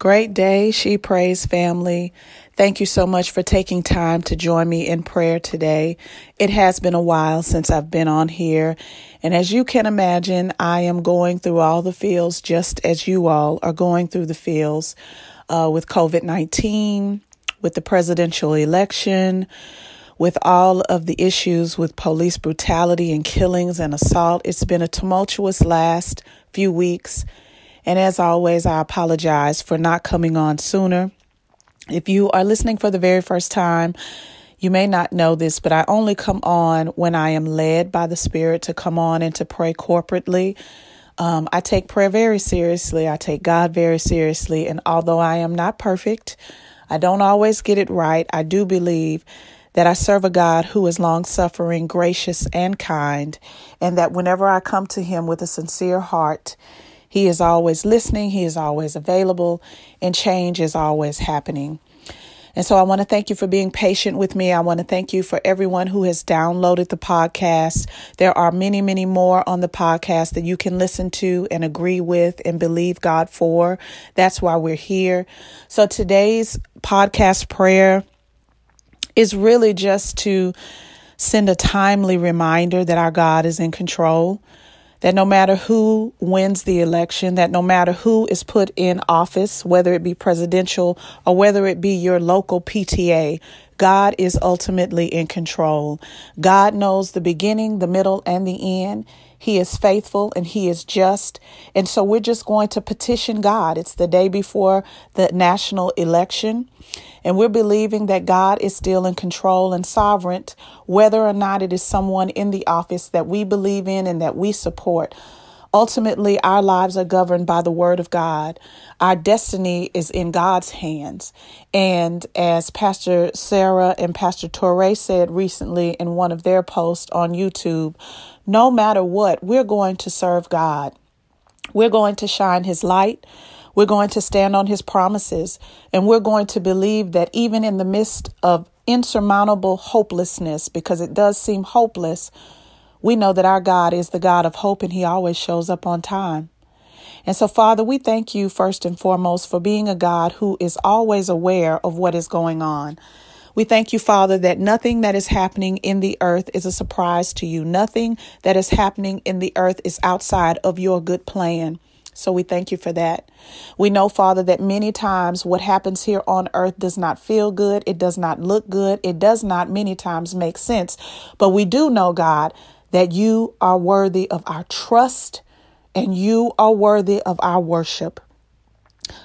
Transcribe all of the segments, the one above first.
Great day, She Prays family. Thank you so much for taking time to join me in prayer today. It has been a while since I've been on here. And as you can imagine, I am going through all the fields just as you all are going through the fields uh, with COVID 19, with the presidential election, with all of the issues with police brutality and killings and assault. It's been a tumultuous last few weeks. And as always, I apologize for not coming on sooner. If you are listening for the very first time, you may not know this, but I only come on when I am led by the Spirit to come on and to pray corporately. Um, I take prayer very seriously. I take God very seriously. And although I am not perfect, I don't always get it right. I do believe that I serve a God who is long suffering, gracious, and kind, and that whenever I come to Him with a sincere heart, he is always listening, He is always available, and change is always happening. And so I want to thank you for being patient with me. I want to thank you for everyone who has downloaded the podcast. There are many, many more on the podcast that you can listen to and agree with and believe God for. That's why we're here. So today's podcast prayer is really just to send a timely reminder that our God is in control that no matter who wins the election, that no matter who is put in office, whether it be presidential or whether it be your local PTA, God is ultimately in control. God knows the beginning, the middle, and the end. He is faithful and He is just. And so we're just going to petition God. It's the day before the national election. And we're believing that God is still in control and sovereign, whether or not it is someone in the office that we believe in and that we support. Ultimately, our lives are governed by the Word of God. Our destiny is in God's hands. And as Pastor Sarah and Pastor Touré said recently in one of their posts on YouTube, no matter what, we're going to serve God. We're going to shine His light. We're going to stand on His promises. And we're going to believe that even in the midst of insurmountable hopelessness, because it does seem hopeless, we know that our God is the God of hope and He always shows up on time. And so, Father, we thank you first and foremost for being a God who is always aware of what is going on. We thank you, Father, that nothing that is happening in the earth is a surprise to you. Nothing that is happening in the earth is outside of your good plan. So we thank you for that. We know, Father, that many times what happens here on earth does not feel good. It does not look good. It does not many times make sense. But we do know, God, that you are worthy of our trust and you are worthy of our worship.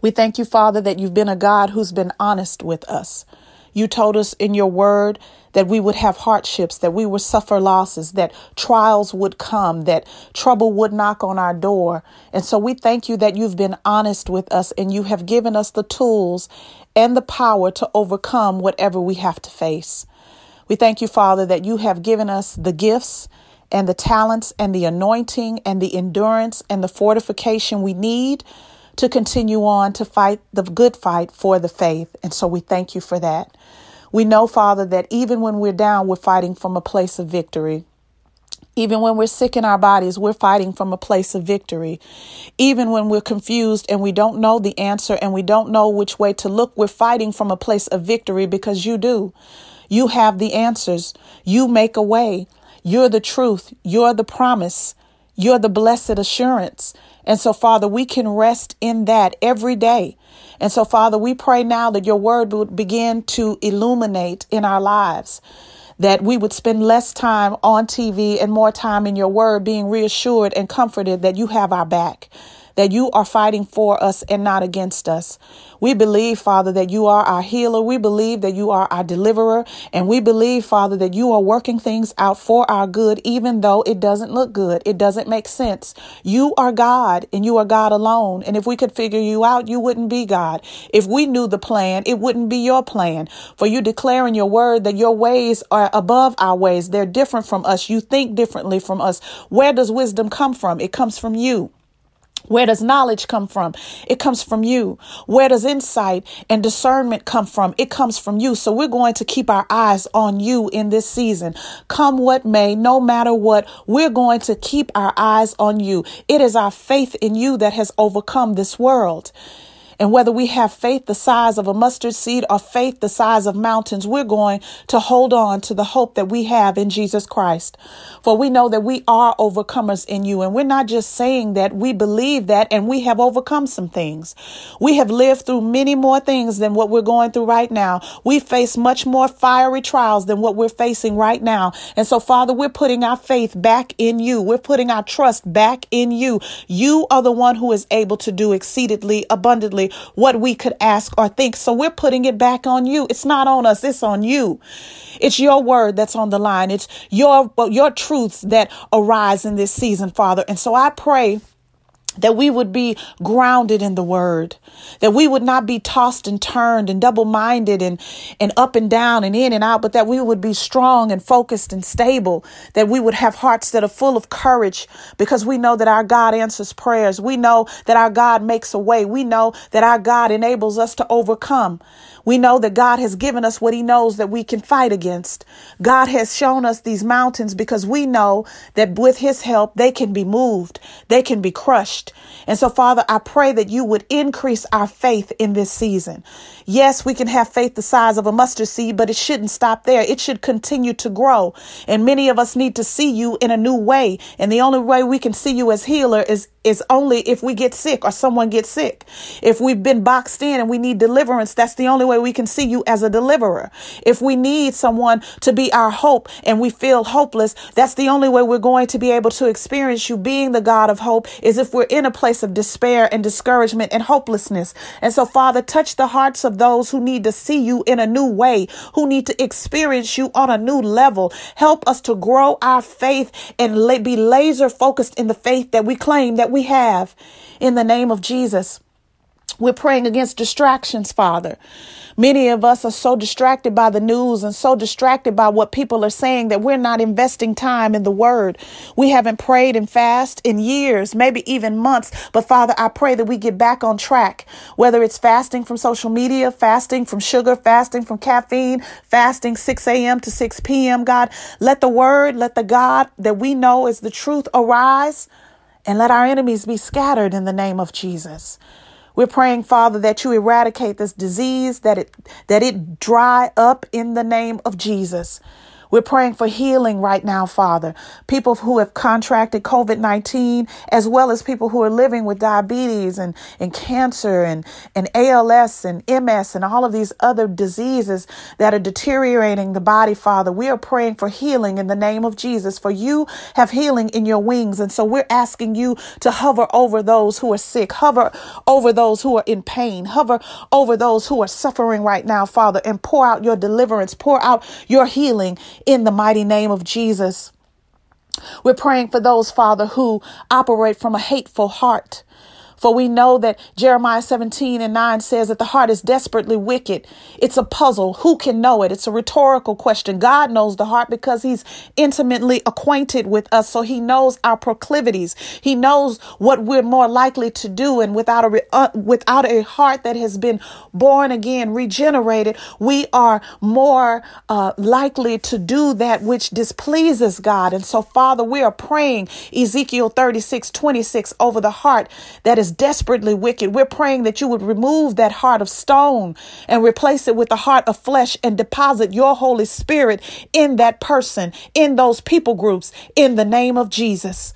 We thank you, Father, that you've been a God who's been honest with us. You told us in your word that we would have hardships, that we would suffer losses, that trials would come, that trouble would knock on our door. And so we thank you that you've been honest with us and you have given us the tools and the power to overcome whatever we have to face. We thank you, Father, that you have given us the gifts and the talents and the anointing and the endurance and the fortification we need to continue on to fight the good fight for the faith. And so we thank you for that. We know, Father, that even when we're down, we're fighting from a place of victory. Even when we're sick in our bodies, we're fighting from a place of victory. Even when we're confused and we don't know the answer and we don't know which way to look, we're fighting from a place of victory because you do. You have the answers. You make a way. You're the truth. You're the promise. You're the blessed assurance. And so, Father, we can rest in that every day. And so, Father, we pray now that your word would begin to illuminate in our lives, that we would spend less time on TV and more time in your word, being reassured and comforted that you have our back that you are fighting for us and not against us. We believe, Father, that you are our healer. We believe that you are our deliverer. And we believe, Father, that you are working things out for our good, even though it doesn't look good. It doesn't make sense. You are God and you are God alone. And if we could figure you out, you wouldn't be God. If we knew the plan, it wouldn't be your plan. For you declare in your word that your ways are above our ways. They're different from us. You think differently from us. Where does wisdom come from? It comes from you. Where does knowledge come from? It comes from you. Where does insight and discernment come from? It comes from you. So we're going to keep our eyes on you in this season. Come what may, no matter what, we're going to keep our eyes on you. It is our faith in you that has overcome this world. And whether we have faith the size of a mustard seed or faith the size of mountains, we're going to hold on to the hope that we have in Jesus Christ. For we know that we are overcomers in you. And we're not just saying that, we believe that, and we have overcome some things. We have lived through many more things than what we're going through right now. We face much more fiery trials than what we're facing right now. And so, Father, we're putting our faith back in you. We're putting our trust back in you. You are the one who is able to do exceedingly abundantly what we could ask or think. So we're putting it back on you. It's not on us, it's on you. It's your word that's on the line. It's your your truths that arise in this season, Father. And so I pray that we would be grounded in the word, that we would not be tossed and turned and double minded and, and up and down and in and out, but that we would be strong and focused and stable, that we would have hearts that are full of courage because we know that our God answers prayers. We know that our God makes a way. We know that our God enables us to overcome. We know that God has given us what He knows that we can fight against. God has shown us these mountains because we know that with His help, they can be moved, they can be crushed. And so, Father, I pray that you would increase our faith in this season. Yes, we can have faith the size of a mustard seed, but it shouldn't stop there. It should continue to grow. And many of us need to see you in a new way. And the only way we can see you as healer is is only if we get sick or someone gets sick. If we've been boxed in and we need deliverance, that's the only way we can see you as a deliverer. If we need someone to be our hope and we feel hopeless, that's the only way we're going to be able to experience you being the God of hope is if we're in a place of despair and discouragement and hopelessness. And so, Father, touch the hearts of those who need to see you in a new way, who need to experience you on a new level. Help us to grow our faith and be laser focused in the faith that we claim that we have in the name of Jesus. We're praying against distractions, Father. Many of us are so distracted by the news and so distracted by what people are saying that we're not investing time in the word. We haven't prayed and fast in years, maybe even months. But Father, I pray that we get back on track, whether it's fasting from social media, fasting from sugar, fasting from caffeine, fasting 6 a.m. to 6 p.m. God, let the word, let the God that we know is the truth arise and let our enemies be scattered in the name of Jesus. We're praying, Father, that you eradicate this disease, that it that it dry up in the name of Jesus. We're praying for healing right now, Father. People who have contracted COVID 19, as well as people who are living with diabetes and, and cancer and, and ALS and MS and all of these other diseases that are deteriorating the body, Father. We are praying for healing in the name of Jesus, for you have healing in your wings. And so we're asking you to hover over those who are sick, hover over those who are in pain, hover over those who are suffering right now, Father, and pour out your deliverance, pour out your healing in the mighty name of Jesus. We're praying for those, Father, who operate from a hateful heart. For we know that Jeremiah 17 and 9 says that the heart is desperately wicked. It's a puzzle. Who can know it? It's a rhetorical question. God knows the heart because he's intimately acquainted with us. So he knows our proclivities. He knows what we're more likely to do. And without a, uh, without a heart that has been born again, regenerated, we are more uh, likely to do that which displeases God. And so, Father, we are praying Ezekiel 36, 26 over the heart that is is desperately wicked. We're praying that you would remove that heart of stone and replace it with a heart of flesh and deposit your Holy Spirit in that person, in those people groups, in the name of Jesus.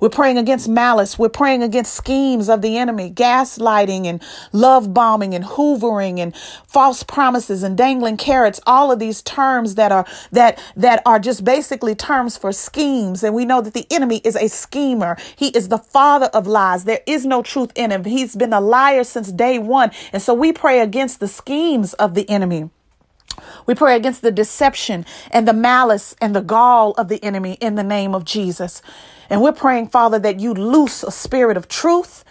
We're praying against malice. We're praying against schemes of the enemy, gaslighting and love bombing and hoovering and false promises and dangling carrots. All of these terms that are, that, that are just basically terms for schemes. And we know that the enemy is a schemer. He is the father of lies. There is no truth in him. He's been a liar since day one. And so we pray against the schemes of the enemy. We pray against the deception and the malice and the gall of the enemy in the name of Jesus. And we're praying, Father, that you loose a spirit of truth,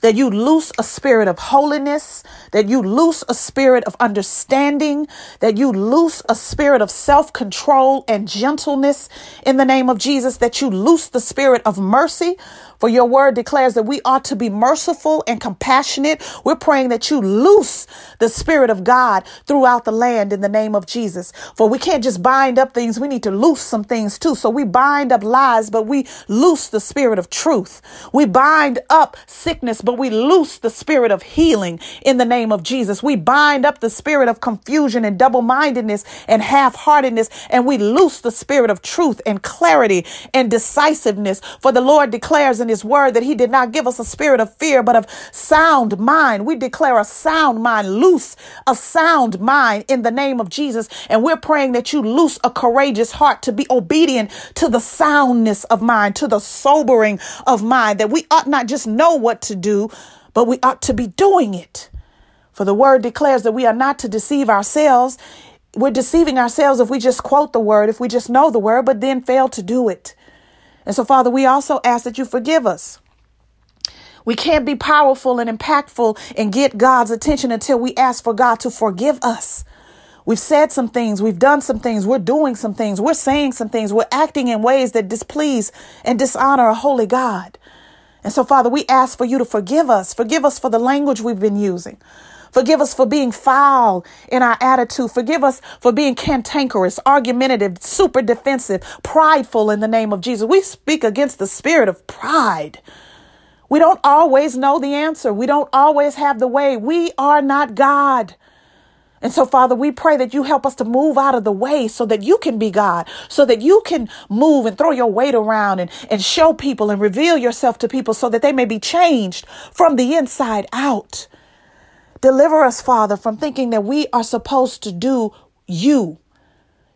that you loose a spirit of holiness, that you loose a spirit of understanding, that you loose a spirit of self control and gentleness in the name of Jesus, that you loose the spirit of mercy For your word declares that we ought to be merciful and compassionate. We're praying that you loose the Spirit of God throughout the land in the name of Jesus. For we can't just bind up things, we need to loose some things too. So we bind up lies, but we loose the Spirit of truth. We bind up sickness, but we loose the Spirit of healing in the name of Jesus. We bind up the spirit of confusion and double mindedness and half heartedness, and we loose the spirit of truth and clarity and decisiveness. For the Lord declares in his word that he did not give us a spirit of fear, but of sound mind. We declare a sound mind, loose a sound mind in the name of Jesus. And we're praying that you loose a courageous heart to be obedient to the soundness of mind, to the sobering of mind, that we ought not just know what to do, but we ought to be doing it. For the word declares that we are not to deceive ourselves. We're deceiving ourselves if we just quote the word, if we just know the word, but then fail to do it. And so, Father, we also ask that you forgive us. We can't be powerful and impactful and get God's attention until we ask for God to forgive us. We've said some things, we've done some things, we're doing some things, we're saying some things, we're acting in ways that displease and dishonor a holy God. And so, Father, we ask for you to forgive us. Forgive us for the language we've been using. Forgive us for being foul in our attitude. Forgive us for being cantankerous, argumentative, super defensive, prideful in the name of Jesus. We speak against the spirit of pride. We don't always know the answer. We don't always have the way. We are not God. And so, Father, we pray that you help us to move out of the way so that you can be God, so that you can move and throw your weight around and, and show people and reveal yourself to people so that they may be changed from the inside out. Deliver us, Father, from thinking that we are supposed to do you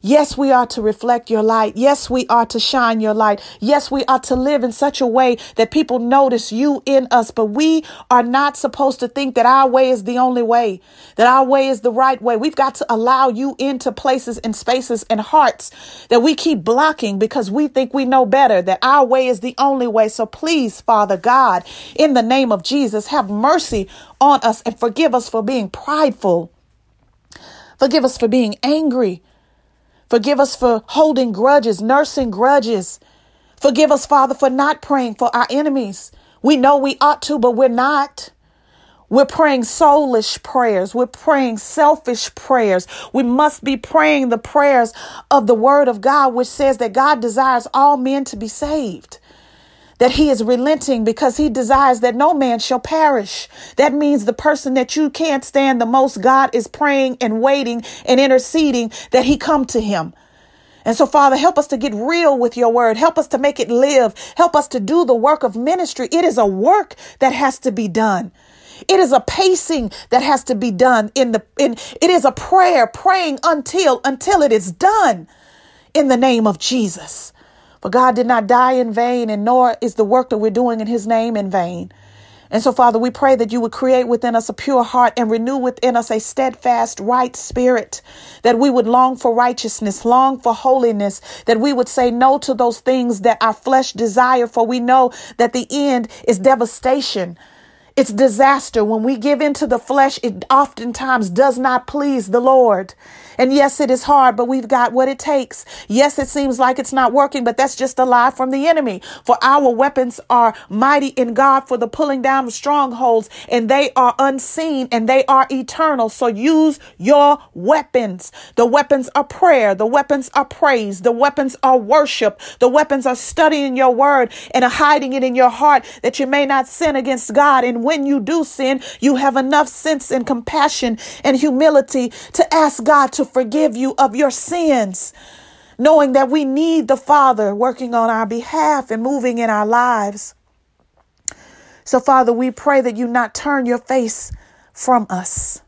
Yes, we are to reflect your light. Yes, we are to shine your light. Yes, we are to live in such a way that people notice you in us. But we are not supposed to think that our way is the only way, that our way is the right way. We've got to allow you into places and spaces and hearts that we keep blocking because we think we know better, that our way is the only way. So please, Father God, in the name of Jesus, have mercy on us and forgive us for being prideful. Forgive us for being angry. Forgive us for holding grudges, nursing grudges. Forgive us, Father, for not praying for our enemies. We know we ought to, but we're not. We're praying soulish prayers. We're praying selfish prayers. We must be praying the prayers of the word of God, which says that God desires all men to be saved that he is relenting because he desires that no man shall perish. That means the person that you can't stand the most, God is praying and waiting and interceding that he come to him. And so, Father, help us to get real with your word. Help us to make it live. Help us to do the work of ministry. It is a work that has to be done. It is a pacing that has to be done in the in it is a prayer praying until until it is done in the name of Jesus. For God did not die in vain, and nor is the work that we're doing in his name in vain. And so, Father, we pray that you would create within us a pure heart and renew within us a steadfast, right spirit, that we would long for righteousness, long for holiness, that we would say no to those things that our flesh desire, for we know that the end is devastation. It's disaster. When we give into the flesh, it oftentimes does not please the Lord. And yes, it is hard, but we've got what it takes. Yes, it seems like it's not working, but that's just a lie from the enemy. For our weapons are mighty in God for the pulling down of strongholds, and they are unseen and they are eternal. So use your weapons. The weapons are prayer. The weapons are praise. The weapons are worship. The weapons are studying your word and hiding it in your heart that you may not sin against God. And when you do sin, you have enough sense and compassion and humility to ask God to forgive you of your sins, knowing that we need the Father working on our behalf and moving in our lives. So, Father, we pray that you not turn your face from us.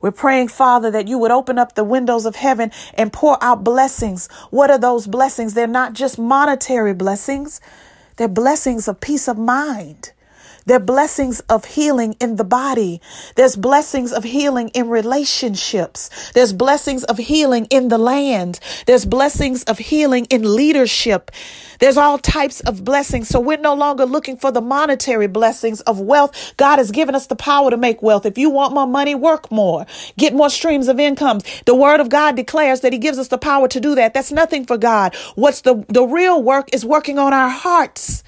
We're praying, Father, that you would open up the windows of heaven and pour out blessings. What are those blessings? They're not just monetary blessings, they're blessings of peace of mind. There are blessings of healing in the body. There's blessings of healing in relationships. There's blessings of healing in the land. There's blessings of healing in leadership. There's all types of blessings. So we're no longer looking for the monetary blessings of wealth. God has given us the power to make wealth. If you want more money, work more, get more streams of income. The word of God declares that he gives us the power to do that. That's nothing for God. What's the, the real work is working on our hearts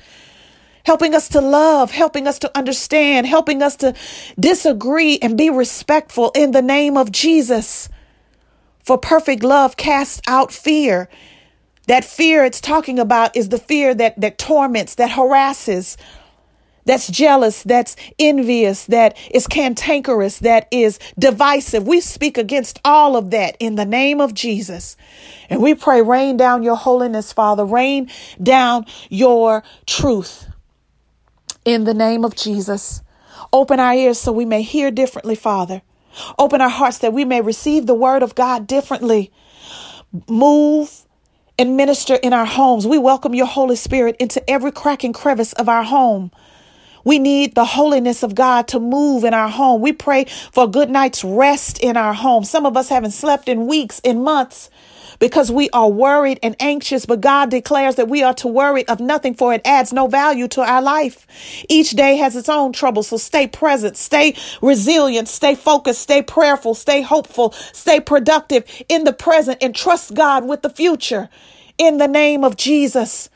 helping us to love, helping us to understand, helping us to disagree and be respectful in the name of Jesus. For perfect love casts out fear. That fear it's talking about is the fear that, that torments, that harasses, that's jealous, that's envious, that is cantankerous, that is divisive. We speak against all of that in the name of Jesus. And we pray, rain down your holiness, Father, rain down your truth in the name of Jesus. Open our ears so we may hear differently, Father. Open our hearts that we may receive the word of God differently. Move and minister in our homes. We welcome your Holy Spirit into every crack and crevice of our home. We need the holiness of God to move in our home. We pray for a good night's rest in our home. Some of us haven't slept in weeks, in months because we are worried and anxious, but God declares that we are to worry of nothing for it adds no value to our life. Each day has its own trouble. So stay present, stay resilient, stay focused, stay prayerful, stay hopeful, stay productive in the present and trust God with the future in the name of Jesus.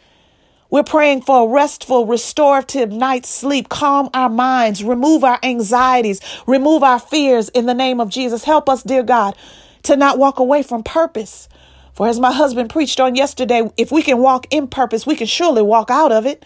We're praying for a restful, restorative night's sleep. Calm our minds, remove our anxieties, remove our fears in the name of Jesus. Help us, dear God, to not walk away from purpose. For as my husband preached on yesterday, if we can walk in purpose, we can surely walk out of it.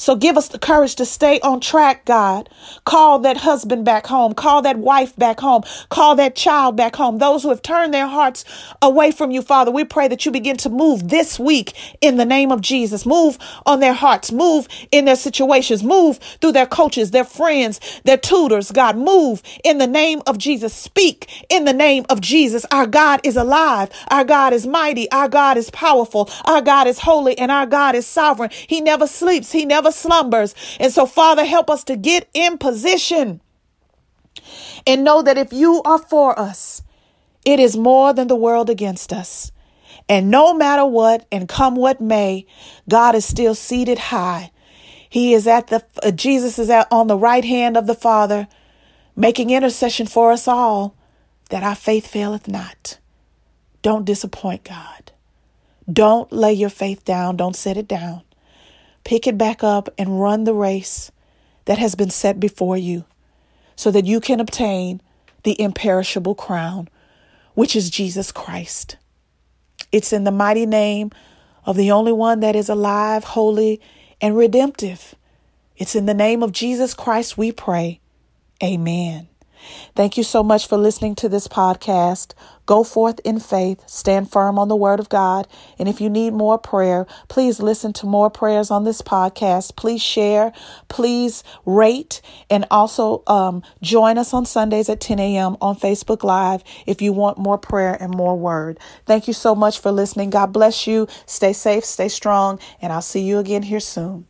So give us the courage to stay on track, God. Call that husband back home. Call that wife back home. Call that child back home. Those who have turned their hearts away from you, Father, we pray that you begin to move this week in the name of Jesus. Move on their hearts. Move in their situations. Move through their coaches, their friends, their tutors. God, move in the name of Jesus. Speak in the name of Jesus. Our God is alive. Our God is mighty. Our God is powerful. Our God is holy and our God is sovereign. He never sleeps. He never slumbers. And so, Father, help us to get in position and know that if you are for us, it is more than the world against us. And no matter what and come what may, God is still seated high. He is at the, uh, Jesus is at, on the right hand of the Father, making intercession for us all, that our faith faileth not. Don't disappoint God. Don't lay your faith down. Don't set it down pick it back up and run the race that has been set before you so that you can obtain the imperishable crown, which is Jesus Christ. It's in the mighty name of the only one that is alive, holy, and redemptive. It's in the name of Jesus Christ we pray. Amen. Thank you so much for listening to this podcast. Go forth in faith, stand firm on the word of God. And if you need more prayer, please listen to more prayers on this podcast. Please share, please rate, and also um, join us on Sundays at 10 a.m. on Facebook Live if you want more prayer and more word. Thank you so much for listening. God bless you. Stay safe, stay strong, and I'll see you again here soon.